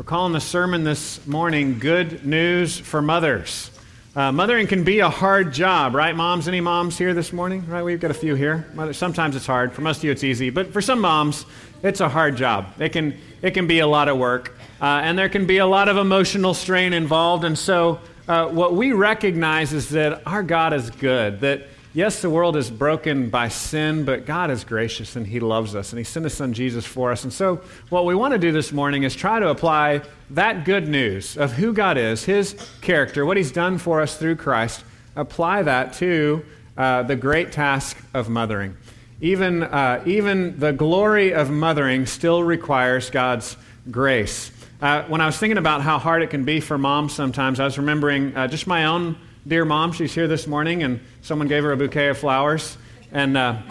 We're calling the sermon this morning Good News for Mothers. Uh, mothering can be a hard job, right, moms? Any moms here this morning? Right, we've got a few here. Sometimes it's hard. For most of you, it's easy. But for some moms, it's a hard job. It can, it can be a lot of work, uh, and there can be a lot of emotional strain involved. And so, uh, what we recognize is that our God is good, that Yes, the world is broken by sin, but God is gracious and He loves us and He sent His Son Jesus for us. And so, what we want to do this morning is try to apply that good news of who God is, His character, what He's done for us through Christ, apply that to uh, the great task of mothering. Even, uh, even the glory of mothering still requires God's grace. Uh, when I was thinking about how hard it can be for moms sometimes, I was remembering uh, just my own dear mom. She's here this morning, and someone gave her a bouquet of flowers. And, uh,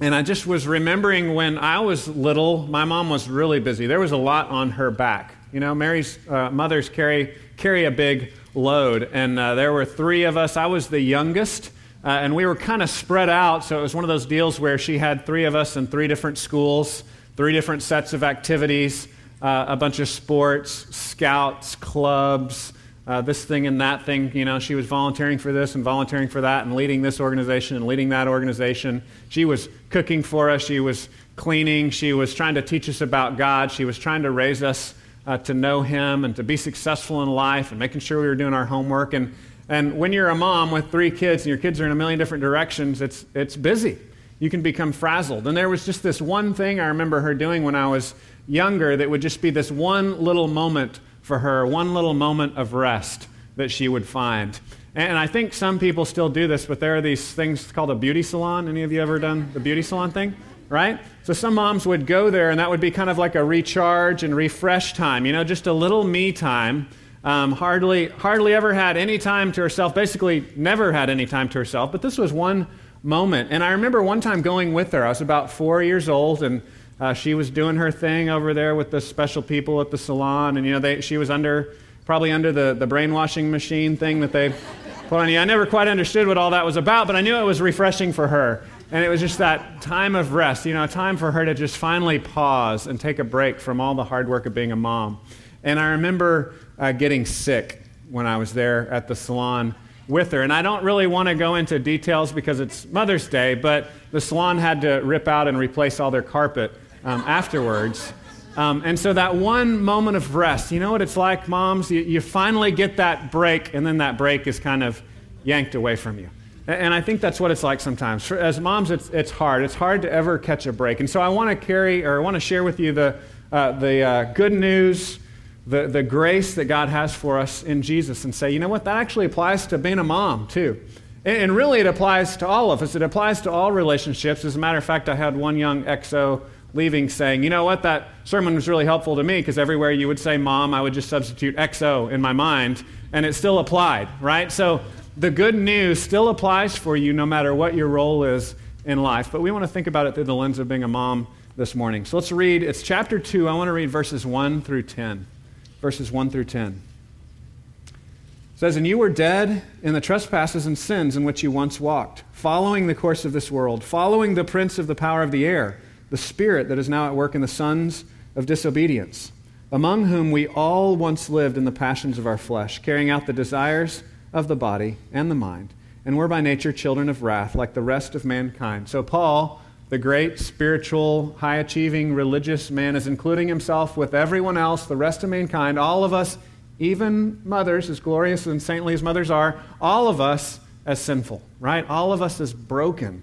and I just was remembering when I was little, my mom was really busy. There was a lot on her back. You know, Mary's uh, mothers carry, carry a big load, and uh, there were three of us. I was the youngest. Uh, and we were kind of spread out, so it was one of those deals where she had three of us in three different schools, three different sets of activities, uh, a bunch of sports, scouts, clubs, uh, this thing and that thing. You know, she was volunteering for this and volunteering for that and leading this organization and leading that organization. She was cooking for us. She was cleaning. She was trying to teach us about God. She was trying to raise us uh, to know Him and to be successful in life and making sure we were doing our homework. And, and when you're a mom with three kids and your kids are in a million different directions, it's, it's busy. You can become frazzled. And there was just this one thing I remember her doing when I was younger that would just be this one little moment for her, one little moment of rest that she would find. And I think some people still do this, but there are these things called a beauty salon. Any of you ever done the beauty salon thing? Right? So some moms would go there, and that would be kind of like a recharge and refresh time, you know, just a little me time. Um, hardly, hardly ever had any time to herself, basically, never had any time to herself. But this was one moment. And I remember one time going with her. I was about four years old, and uh, she was doing her thing over there with the special people at the salon, and you know, they, she was under probably under the, the brainwashing machine thing that they put on you. I never quite understood what all that was about, but I knew it was refreshing for her. And it was just that time of rest, you know, time for her to just finally pause and take a break from all the hard work of being a mom. And I remember uh, getting sick when I was there at the salon with her. And I don't really want to go into details because it's Mother's Day, but the salon had to rip out and replace all their carpet um, afterwards. Um, and so that one moment of rest, you know what it's like, moms? You, you, finally get that break, and then that break is kind of yanked away from you. And, and I think that's what it's like sometimes. For, as moms, it's, it's hard. It's hard to ever catch a break. And so I want to carry, or I want to share with you the, uh, the uh, good news, the, the grace that God has for us in Jesus, and say, you know what? That actually applies to being a mom, too. And, and really, it applies to all of us. It applies to all relationships. As a matter of fact, I had one young XO leaving saying, you know what, that sermon was really helpful to me because everywhere you would say mom, I would just substitute XO in my mind, and it still applied, right? So the good news still applies for you no matter what your role is in life. But we want to think about it through the lens of being a mom this morning. So let's read, it's chapter 2. I want to read verses 1 through 10. Verses 1 through 10. It says, And you were dead in the trespasses and sins in which you once walked, following the course of this world, following the prince of the power of the air the spirit that is now at work in the sons of disobedience, among whom we all once lived in the passions of our flesh, carrying out the desires of the body and the mind, and were by nature children of wrath, like the rest of mankind. So, Paul, the great spiritual, high achieving religious man, is including himself with everyone else, the rest of mankind, all of us, even mothers, as glorious and saintly as mothers are, all of us as sinful, right? All of us as broken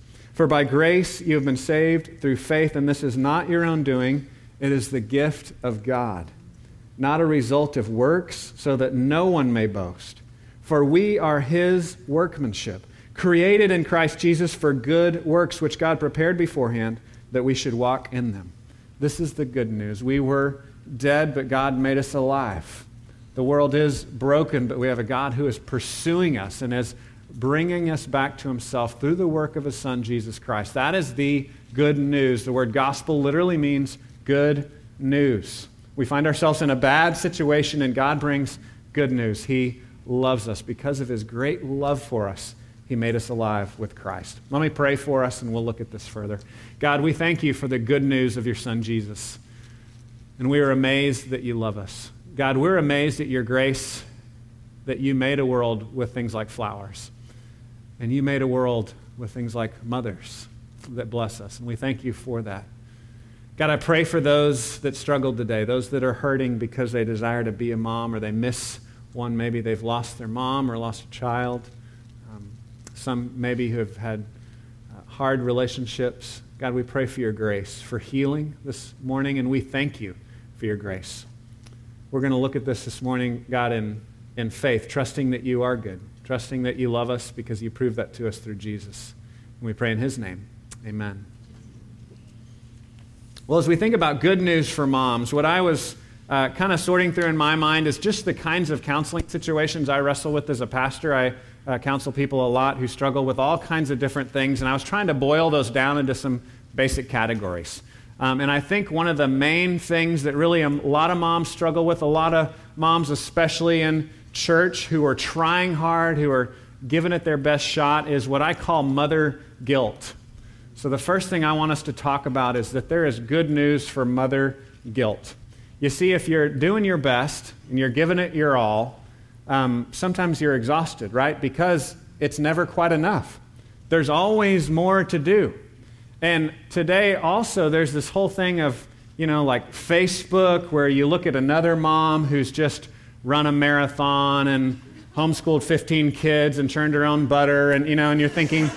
For by grace you have been saved through faith, and this is not your own doing, it is the gift of God, not a result of works, so that no one may boast. For we are his workmanship, created in Christ Jesus for good works, which God prepared beforehand that we should walk in them. This is the good news. We were dead, but God made us alive. The world is broken, but we have a God who is pursuing us and is bringing us back to himself through the work of his son, Jesus Christ. That is the good news. The word gospel literally means good news. We find ourselves in a bad situation, and God brings good news. He loves us. Because of his great love for us, he made us alive with Christ. Let me pray for us, and we'll look at this further. God, we thank you for the good news of your son, Jesus. And we are amazed that you love us. God, we're amazed at your grace that you made a world with things like flowers. And you made a world with things like mothers that bless us. And we thank you for that. God, I pray for those that struggled today, those that are hurting because they desire to be a mom or they miss one. Maybe they've lost their mom or lost a child. Um, some maybe who have had uh, hard relationships. God, we pray for your grace, for healing this morning, and we thank you for your grace. We're going to look at this this morning, God, in, in faith, trusting that you are good, trusting that you love us because you proved that to us through Jesus. And we pray in his name. Amen. Well, as we think about good news for moms, what I was uh, kind of sorting through in my mind is just the kinds of counseling situations I wrestle with as a pastor. I uh, counsel people a lot who struggle with all kinds of different things, and I was trying to boil those down into some basic categories. Um, and I think one of the main things that really a lot of moms struggle with, a lot of moms, especially in church, who are trying hard, who are giving it their best shot, is what I call mother guilt. So, the first thing I want us to talk about is that there is good news for mother guilt. You see, if you're doing your best and you're giving it your all, um, sometimes you're exhausted, right? Because it's never quite enough. There's always more to do. And today, also, there's this whole thing of, you know, like Facebook, where you look at another mom who's just run a marathon and homeschooled 15 kids and churned her own butter, and, you know, and you're thinking,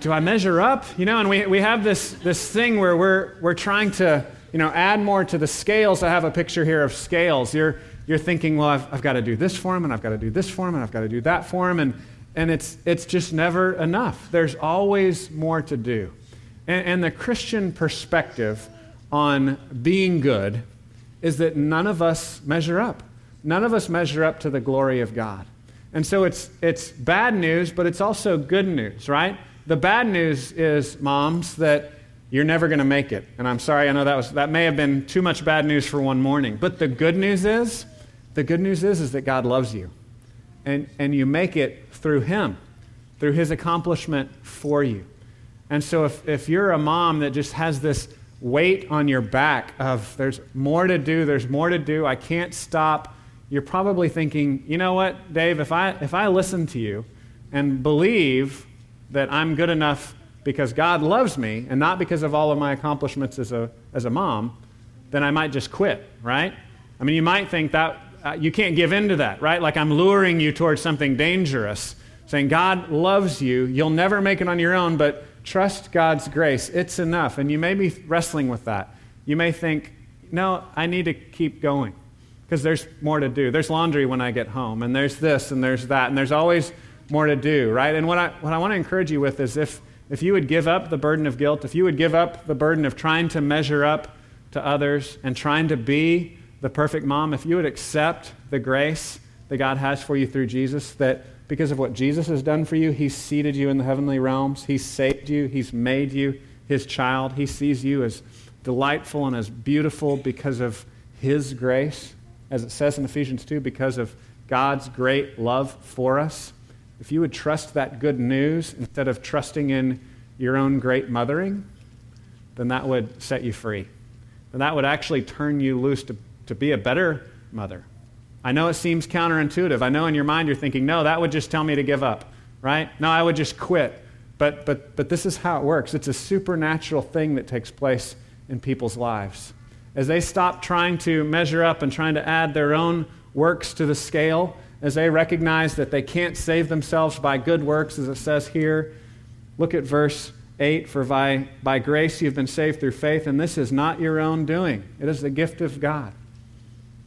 do I measure up? You know, and we, we have this, this thing where we're, we're trying to, you know, add more to the scales. I have a picture here of scales. You're, you're thinking, well, I've, I've got to do this for him, and I've got to do this for him, and I've got to do that for him, and, and it's, it's just never enough. There's always more to do. And, and the Christian perspective on being good is that none of us measure up. None of us measure up to the glory of God. And so it's, it's bad news, but it's also good news, right? The bad news is, moms, that you're never going to make it. And I'm sorry, I know that, was, that may have been too much bad news for one morning. But the good news is, the good news is, is that God loves you. And, and you make it through Him, through His accomplishment for you. And so if, if you're a mom that just has this weight on your back of there's more to do, there's more to do, I can't stop, you're probably thinking, you know what, Dave, if I, if I listen to you and believe that I'm good enough because God loves me and not because of all of my accomplishments as a, as a mom, then I might just quit, right? I mean, you might think that uh, you can't give in to that, right? Like I'm luring you towards something dangerous, saying, God loves you. You'll never make it on your own, but trust God's grace. It's enough. And you may be wrestling with that. You may think, no, I need to keep going because there's more to do. There's laundry when I get home, and there's this, and there's that, and there's always more to do, right? And what I, what I want to encourage you with is if, if you would give up the burden of guilt, if you would give up the burden of trying to measure up to others and trying to be the perfect mom, if you would accept the grace that God has for you through Jesus, that because of what Jesus has done for you, He's seated you in the heavenly realms, He's saved you, He's made you His child, He sees you as delightful and as beautiful because of His grace, as it says in Ephesians 2, because of God's great love for us if you would trust that good news instead of trusting in your own great mothering, then that would set you free. And that would actually turn you loose to, to be a better mother. I know it seems counterintuitive. I know in your mind you're thinking, no, that would just tell me to give up, right? No, I would just quit. But, but, but this is how it works it's a supernatural thing that takes place in people's lives. As they stop trying to measure up and trying to add their own works to the scale, as they recognize that they can't save themselves by good works, as it says here. Look at verse 8 For by, by grace you've been saved through faith, and this is not your own doing, it is the gift of God.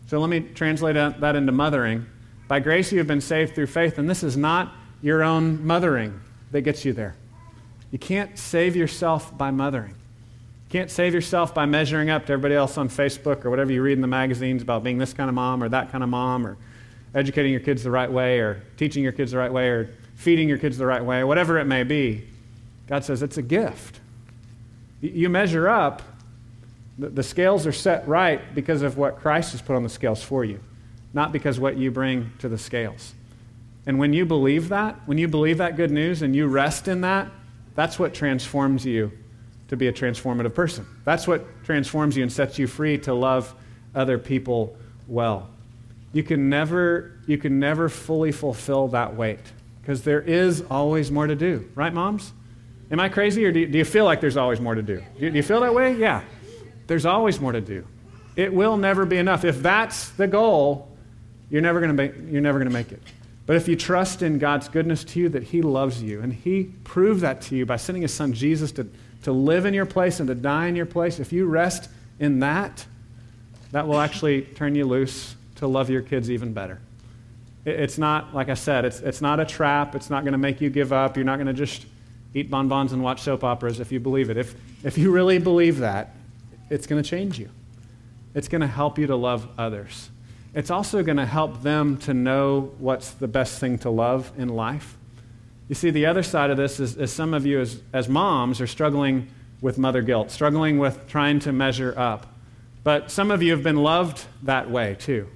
So let me translate that into mothering. By grace you have been saved through faith, and this is not your own mothering that gets you there. You can't save yourself by mothering. Can't save yourself by measuring up to everybody else on Facebook or whatever you read in the magazines about being this kind of mom or that kind of mom or educating your kids the right way or teaching your kids the right way or feeding your kids the right way, whatever it may be. God says it's a gift. You measure up, the scales are set right because of what Christ has put on the scales for you, not because what you bring to the scales. And when you believe that, when you believe that good news and you rest in that, that's what transforms you to be a transformative person. That's what transforms you and sets you free to love other people well. You can never, you can never fully fulfill that weight because there is always more to do. Right, moms? Am I crazy or do you, do you feel like there's always more to do? do? Do you feel that way? Yeah. There's always more to do. It will never be enough. If that's the goal, you're never going to you're never going to make it. But if you trust in God's goodness to you, that He loves you, and He proved that to you by sending His Son Jesus to, to live in your place and to die in your place, if you rest in that, that will actually turn you loose to love your kids even better. It's not, like I said, it's, it's not a trap. It's not going to make you give up. You're not going to just eat bonbons and watch soap operas if you believe it. If, if you really believe that, it's going to change you. It's going to help you to love others it's also going to help them to know what's the best thing to love in life. You see, the other side of this is, is some of you as, as moms are struggling with mother guilt, struggling with trying to measure up. But some of you have been loved that way too.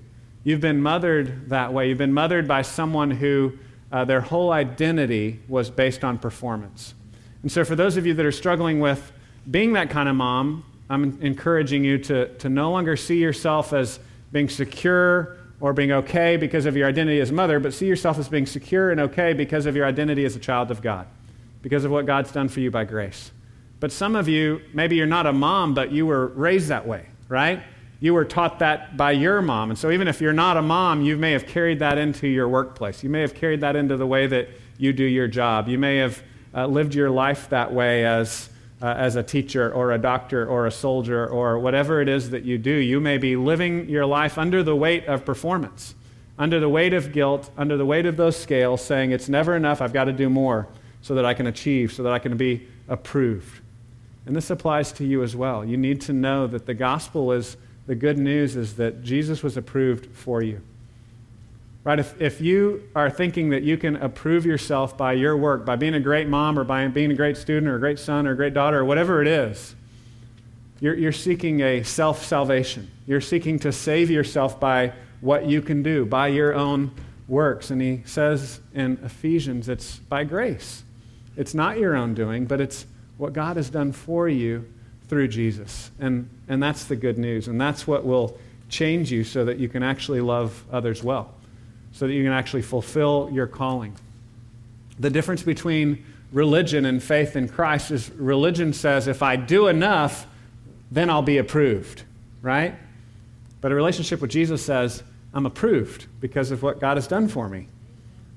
You've been mothered that way. You've been mothered by someone who uh, their whole identity was based on performance. And so, for those of you that are struggling with being that kind of mom, I'm encouraging you to, to no longer see yourself as being secure or being okay because of your identity as mother, but see yourself as being secure and okay because of your identity as a child of God, because of what God's done for you by grace. But some of you, maybe you're not a mom, but you were raised that way, right? You were taught that by your mom. And so even if you're not a mom, you may have carried that into your workplace. You may have carried that into the way that you do your job. You may have uh, lived your life that way as uh, as a teacher or a doctor or a soldier or whatever it is that you do, you may be living your life under the weight of performance, under the weight of guilt, under the weight of those scales, saying, It's never enough, I've got to do more so that I can achieve, so that I can be approved. And this applies to you as well. You need to know that the gospel is the good news is that Jesus was approved for you. Right? If, if you are thinking that you can approve yourself by your work, by being a great mom or by being a great student or a great son or a great daughter or whatever it is, you're, you're seeking a self salvation. You're seeking to save yourself by what you can do, by your own works. And he says in Ephesians, it's by grace. It's not your own doing, but it's what God has done for you through Jesus. And, and that's the good news. And that's what will change you so that you can actually love others well so that you can actually fulfill your calling. The difference between religion and faith in Christ is religion says if I do enough, then I'll be approved, right? But a relationship with Jesus says, I'm approved because of what God has done for me.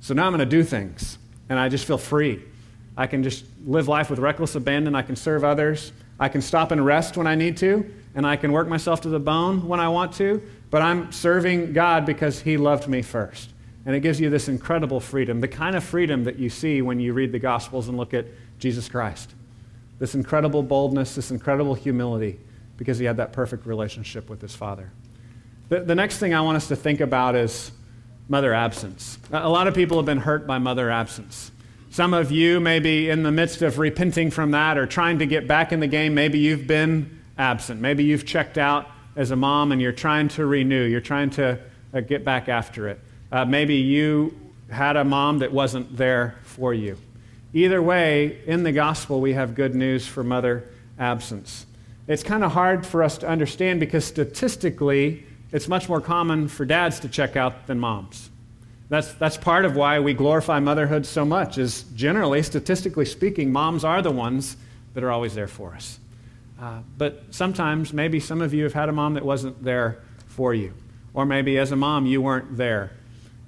So now I'm going to do things, and I just feel free. I can just live life with reckless abandon. I can serve others. I can stop and rest when I need to, and I can work myself to the bone when I want to but I'm serving God because He loved me first. And it gives you this incredible freedom, the kind of freedom that you see when you read the Gospels and look at Jesus Christ. This incredible boldness, this incredible humility, because he had that perfect relationship with his Father. The, the next thing I want us to think about is mother absence. A lot of people have been hurt by mother absence. Some of you may be in the midst of repenting from that or trying to get back in the game. Maybe you've been absent. Maybe you've checked out as a mom and you're trying to renew, you're trying to uh, get back after it. Uh, maybe you had a mom that wasn't there for you. Either way, in the gospel, we have good news for mother absence. It's kind of hard for us to understand because statistically, it's much more common for dads to check out than moms. That's, that's part of why we glorify motherhood so much, is generally, statistically speaking, moms are the ones that are always there for us. Uh, but sometimes, maybe some of you have had a mom that wasn't there for you. Or maybe as a mom, you weren't there.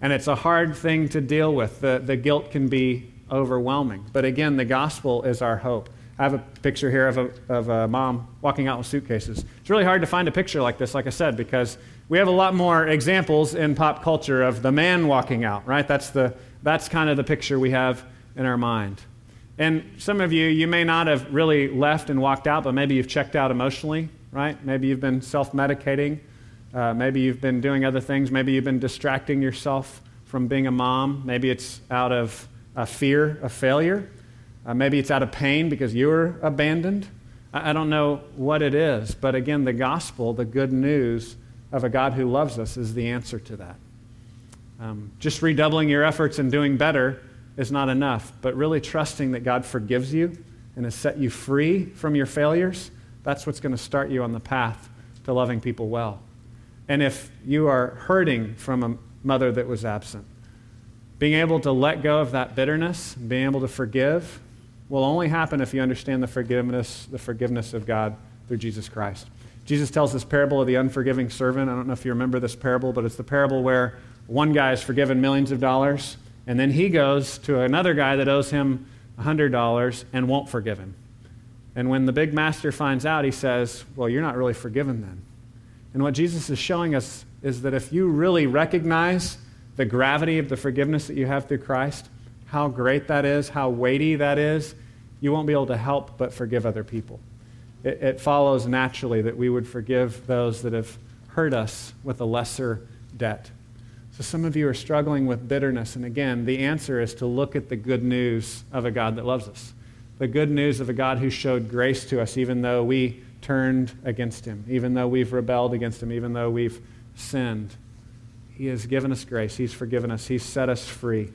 And it's a hard thing to deal with. The, the guilt can be overwhelming. But again, the gospel is our hope. I have a picture here of a, of a mom walking out with suitcases. It's really hard to find a picture like this, like I said, because we have a lot more examples in pop culture of the man walking out, right? That's, the, that's kind of the picture we have in our mind. And some of you, you may not have really left and walked out, but maybe you've checked out emotionally, right? Maybe you've been self medicating. Uh, maybe you've been doing other things. Maybe you've been distracting yourself from being a mom. Maybe it's out of a fear of failure. Uh, maybe it's out of pain because you were abandoned. I, I don't know what it is, but again, the gospel, the good news of a God who loves us, is the answer to that. Um, just redoubling your efforts and doing better is not enough, but really trusting that God forgives you and has set you free from your failures, that's what's going to start you on the path to loving people well. And if you are hurting from a mother that was absent, being able to let go of that bitterness, being able to forgive, will only happen if you understand the forgiveness, the forgiveness of God through Jesus Christ. Jesus tells this parable of the unforgiving servant. I don't know if you remember this parable, but it's the parable where one guy is forgiven millions of dollars, and then he goes to another guy that owes him $100 and won't forgive him. And when the big master finds out, he says, Well, you're not really forgiven then. And what Jesus is showing us is that if you really recognize the gravity of the forgiveness that you have through Christ, how great that is, how weighty that is, you won't be able to help but forgive other people. It, it follows naturally that we would forgive those that have hurt us with a lesser debt. So some of you are struggling with bitterness. And again, the answer is to look at the good news of a God that loves us. The good news of a God who showed grace to us even though we turned against him, even though we've rebelled against him, even though we've sinned. He has given us grace. He's forgiven us. He's set us free.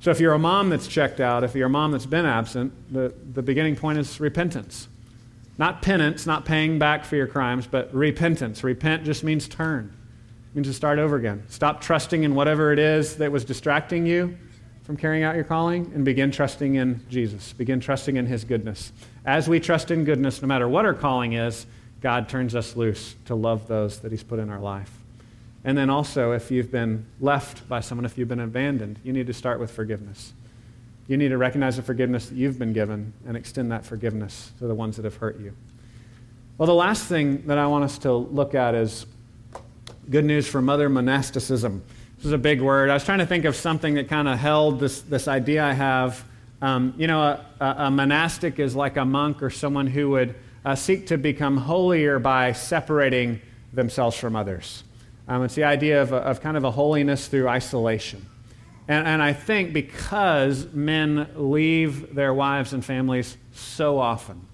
So if you're a mom that's checked out, if you're a mom that's been absent, the, the beginning point is repentance. Not penance, not paying back for your crimes, but repentance. Repent just means turn means to start over again. Stop trusting in whatever it is that was distracting you from carrying out your calling and begin trusting in Jesus. Begin trusting in His goodness. As we trust in goodness, no matter what our calling is, God turns us loose to love those that He's put in our life. And then also, if you've been left by someone, if you've been abandoned, you need to start with forgiveness. You need to recognize the forgiveness that you've been given and extend that forgiveness to the ones that have hurt you. Well, the last thing that I want us to look at is good news for mother monasticism. This is a big word. I was trying to think of something that kind of held this, this idea I have. Um, you know, a, a, monastic is like a monk or someone who would uh, seek to become holier by separating themselves from others. Um, it's the idea of, of kind of a holiness through isolation. And, and I think because men leave their wives and families so often,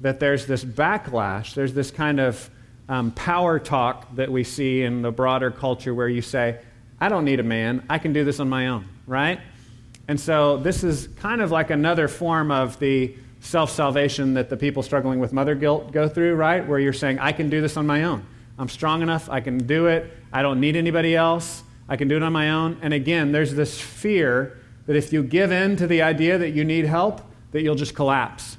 that there's this backlash, there's this kind of um, power talk that we see in the broader culture where you say, I don't need a man, I can do this on my own, right? And so this is kind of like another form of the self salvation that the people struggling with mother guilt go through, right? Where you're saying, I can do this on my own. I'm strong enough, I can do it, I don't need anybody else, I can do it on my own. And again, there's this fear that if you give in to the idea that you need help, that you'll just collapse.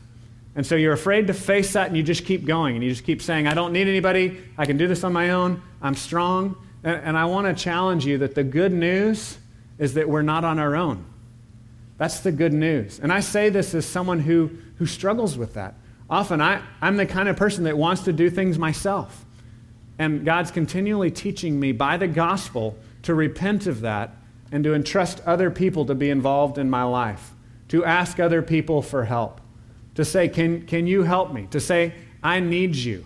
And so you're afraid to face that and you just keep going and you just keep saying, I don't need anybody. I can do this on my own. I'm strong. And, and I want to challenge you that the good news is that we're not on our own. That's the good news. And I say this as someone who, who struggles with that. Often I, I'm the kind of person that wants to do things myself. And God's continually teaching me by the gospel to repent of that and to entrust other people to be involved in my life, to ask other people for help to say, Can, can you help me? To say, I need you.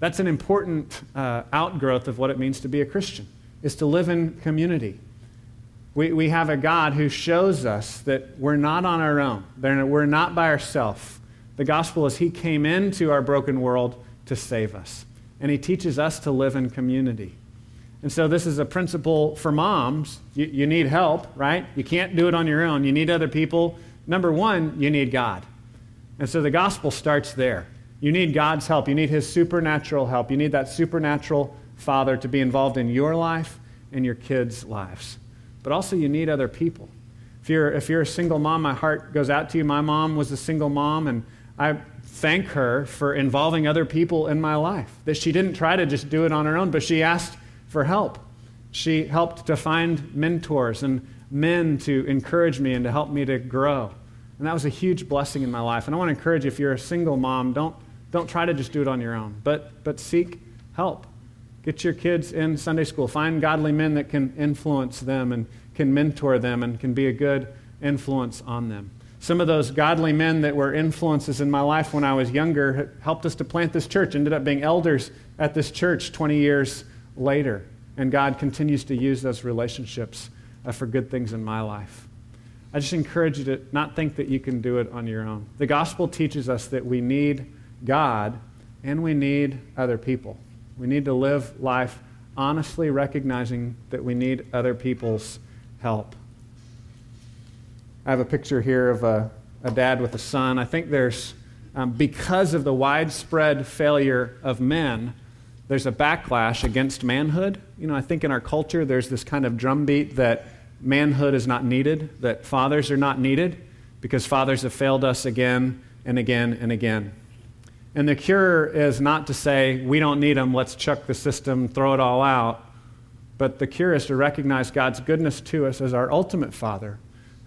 That's an important uh, outgrowth of what it means to be a Christian, is to live in community. We, we have a God who shows us that we're not on our own, we're not by ourselves. The gospel is He came into our broken world to save us, and He teaches us to live in community. And so, this is a principle for moms. You, you need help, right? You can't do it on your own. You need other people. Number one, you need God. And so the gospel starts there. You need God's help. You need His supernatural help. You need that supernatural Father to be involved in your life and your kids' lives. But also, you need other people. If you're, if you're a single mom, my heart goes out to you. My mom was a single mom, and I thank her for involving other people in my life. That she didn't try to just do it on her own, but she asked for help. She helped to find mentors and men to encourage me and to help me to grow. And that was a huge blessing in my life. And I want to encourage you if you're a single mom, don't, don't try to just do it on your own, but, but seek help. Get your kids in Sunday school. Find godly men that can influence them and can mentor them and can be a good influence on them. Some of those godly men that were influences in my life when I was younger helped us to plant this church, ended up being elders at this church 20 years later. And God continues to use those relationships uh, for good things in my life. I just encourage you to not think that you can do it on your own. The gospel teaches us that we need God and we need other people. We need to live life honestly recognizing that we need other people's help. I have a picture here of a, a dad with a son. I think there's, um, because of the widespread failure of men, there's a backlash against manhood. You know, I think in our culture there's this kind of drumbeat that manhood is not needed, that fathers are not needed because fathers have failed us again and again and again. And the cure is not to say, we don't need them, let's chuck the system, throw it all out. But the cure is to recognize God's goodness to us as our ultimate Father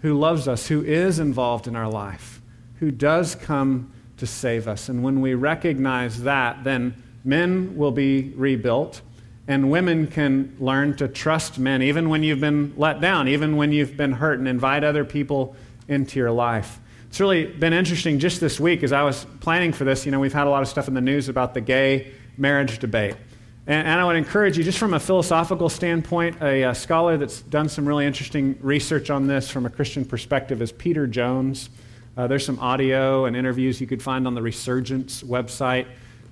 who loves us, who is involved in our life, who does come to save us. And when we recognize that, then men will be rebuilt, and women can learn to trust men even when you've been let down, even when you've been hurt, and invite other people into your life. It's really been interesting just this week as I was planning for this. You know, we've had a lot of stuff in the news about the gay marriage debate. And, and I would encourage you, just from a philosophical standpoint, a, a, scholar that's done some really interesting research on this from a Christian perspective is Peter Jones. Uh, there's some audio and interviews you could find on the Resurgence website,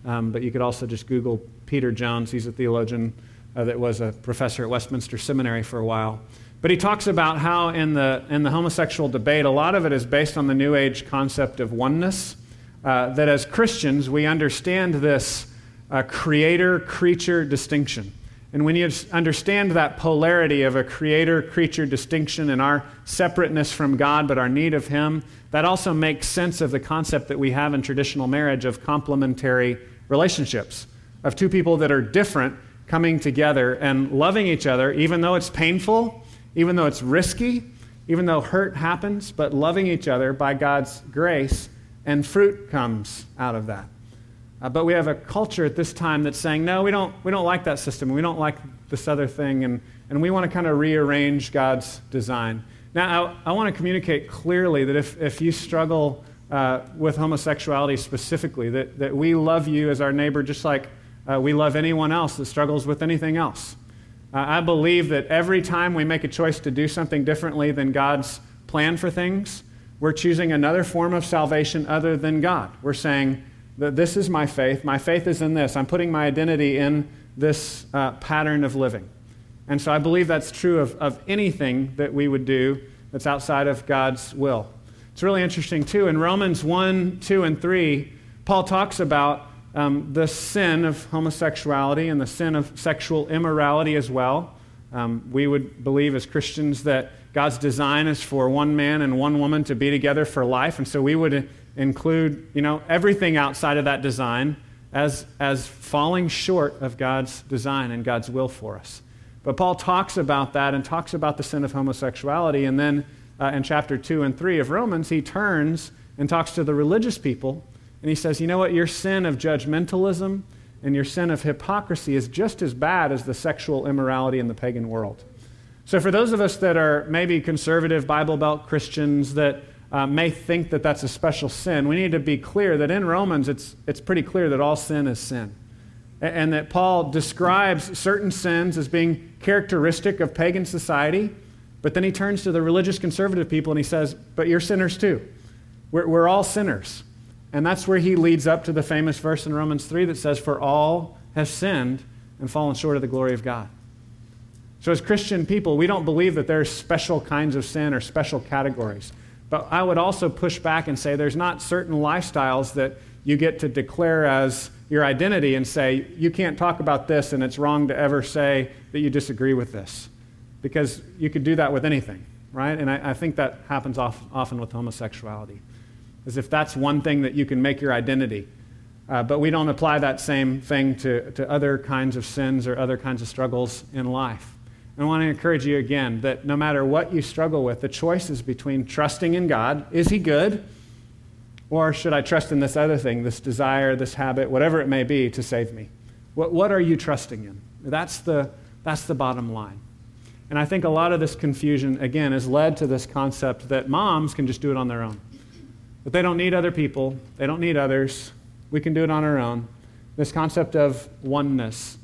um, but you could also just Google Peter Jones. He's a theologian uh, that was a professor at Westminster Seminary for a while. But he talks about how in the, in the homosexual debate, a lot of it is based on the New Age concept of oneness. Uh, that as Christians, we understand this a creator creature distinction. And when you understand that polarity of a creator creature distinction and our separateness from God but our need of Him, that also makes sense of the concept that we have in traditional marriage of complementary relationships, of two people that are different coming together and loving each other, even though it's painful, even though it's risky, even though hurt happens, but loving each other by God's grace, and fruit comes out of that. Uh, but we have a culture at this time that's saying, no, we don't, we don't like that system. We don't like this other thing. And, and we want to kind of rearrange God's design. Now, I, I want to communicate clearly that if, if you struggle uh, with homosexuality specifically, that, that we love you as our neighbor just like uh, we love anyone else that struggles with anything else. Uh, I believe that every time we make a choice to do something differently than God's plan for things, we're choosing another form of salvation other than God. We're saying, that this is my faith. My faith is in this. I'm putting my identity in this uh, pattern of living. And so I believe that's true of, of anything that we would do that's outside of God's will. It's really interesting, too. In Romans 1, 2, and 3, Paul talks about um, the sin of homosexuality and the sin of sexual immorality as well. Um, we would believe as Christians that God's design is for one man and one woman to be together for life. And so we would include, you know, everything outside of that design as, as falling short of God's design and God's will for us. But Paul talks about that and talks about the sin of homosexuality. And then uh, in chapter 2 and 3 of Romans, he turns and talks to the religious people. And he says, You know what? Your sin of judgmentalism and your sin of hypocrisy is just as bad as the sexual immorality in the pagan world. So, for those of us that are maybe conservative Bible Belt Christians that uh, may think that that's a special sin, we need to be clear that in Romans it's, it's pretty clear that all sin is sin. And, and that Paul describes certain sins as being characteristic of pagan society, but then he turns to the religious conservative people and he says, But you're sinners too. We're, we're all sinners. And that's where he leads up to the famous verse in Romans 3 that says, For all have sinned and fallen short of the glory of God. So, as Christian people, we don't believe that there's special kinds of sin or special categories. But I would also push back and say there's not certain lifestyles that you get to declare as your identity and say, you can't talk about this and it's wrong to ever say that you disagree with this. Because you could do that with anything, right? And I, I think that happens off, often with homosexuality. As if that's one thing that you can make your identity. Uh, but we don't apply that same thing to, to other kinds of sins or other kinds of struggles in life. I want to encourage you again that no matter what you struggle with, the choice is between trusting in God. Is He good? Or should I trust in this other thing, this desire, this habit, whatever it may be, to save me? What, what are you trusting in? That's the, that's the bottom line. And I think a lot of this confusion, again, has led to this concept that moms can just do it on their own. But they don't need other people, they don't need others. We can do it on our own. This concept of oneness.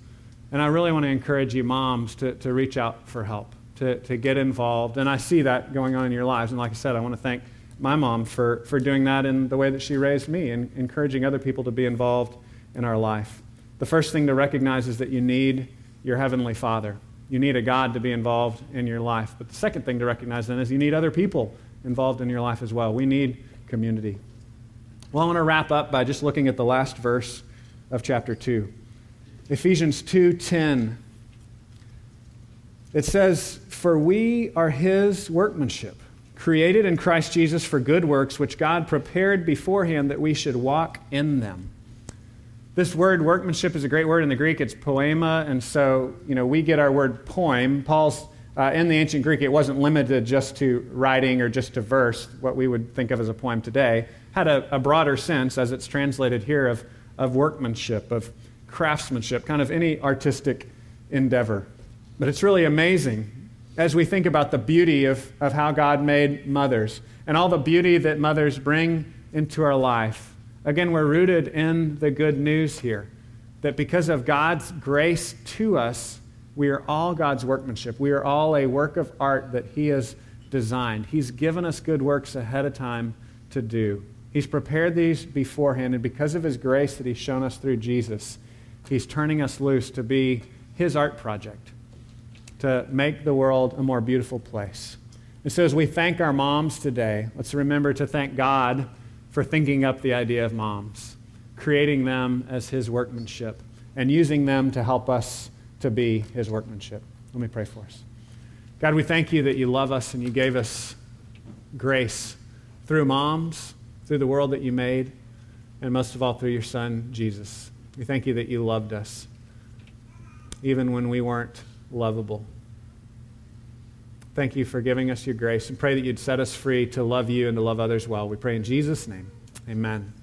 And I really want to encourage you, moms, to, to reach out for help, to, to get involved. And I see that going on in your lives. And like I said, I want to thank my mom for, for doing that in the way that she raised me and encouraging other people to be involved in our life. The first thing to recognize is that you need your Heavenly Father. You need a God to be involved in your life. But the second thing to recognize then is you need other people involved in your life as well. We need community. Well, I want to wrap up by just looking at the last verse of chapter 2. Ephesians 2:10 It says, "For we are his workmanship, created in Christ Jesus for good works which God prepared beforehand that we should walk in them." This word workmanship is a great word in the Greek. It's poema, and so, you know, we get our word poem. Paul's uh, in the ancient Greek, it wasn't limited just to writing or just to verse, what we would think of as a poem today. Had a, a broader sense, as it's translated here, of, of workmanship, of craftsmanship, kind of any artistic endeavor. But it's really amazing as we think about the beauty of, of how God made mothers and all the beauty that mothers bring into our life. Again, we're rooted in the good news here that because of God's grace to us, we are all God's workmanship. We are all a work of art that He has designed. He's given us good works ahead of time to do. He's prepared these beforehand, and because of His grace that He's shown us through Jesus, He's turning us loose to be His art project, to make the world a more beautiful place. And so, as we thank our moms today, let's remember to thank God for thinking up the idea of moms, creating them as His workmanship, and using them to help us to be His workmanship. Let me pray for us. God, we thank you that you love us and you gave us grace through moms, through the world that you made, and most of all through your Son, Jesus. We thank you that you loved us, even when we weren't lovable. Thank you for giving us your grace and pray that you'd set us free to love you and to love others well. We pray in Jesus' name. Amen.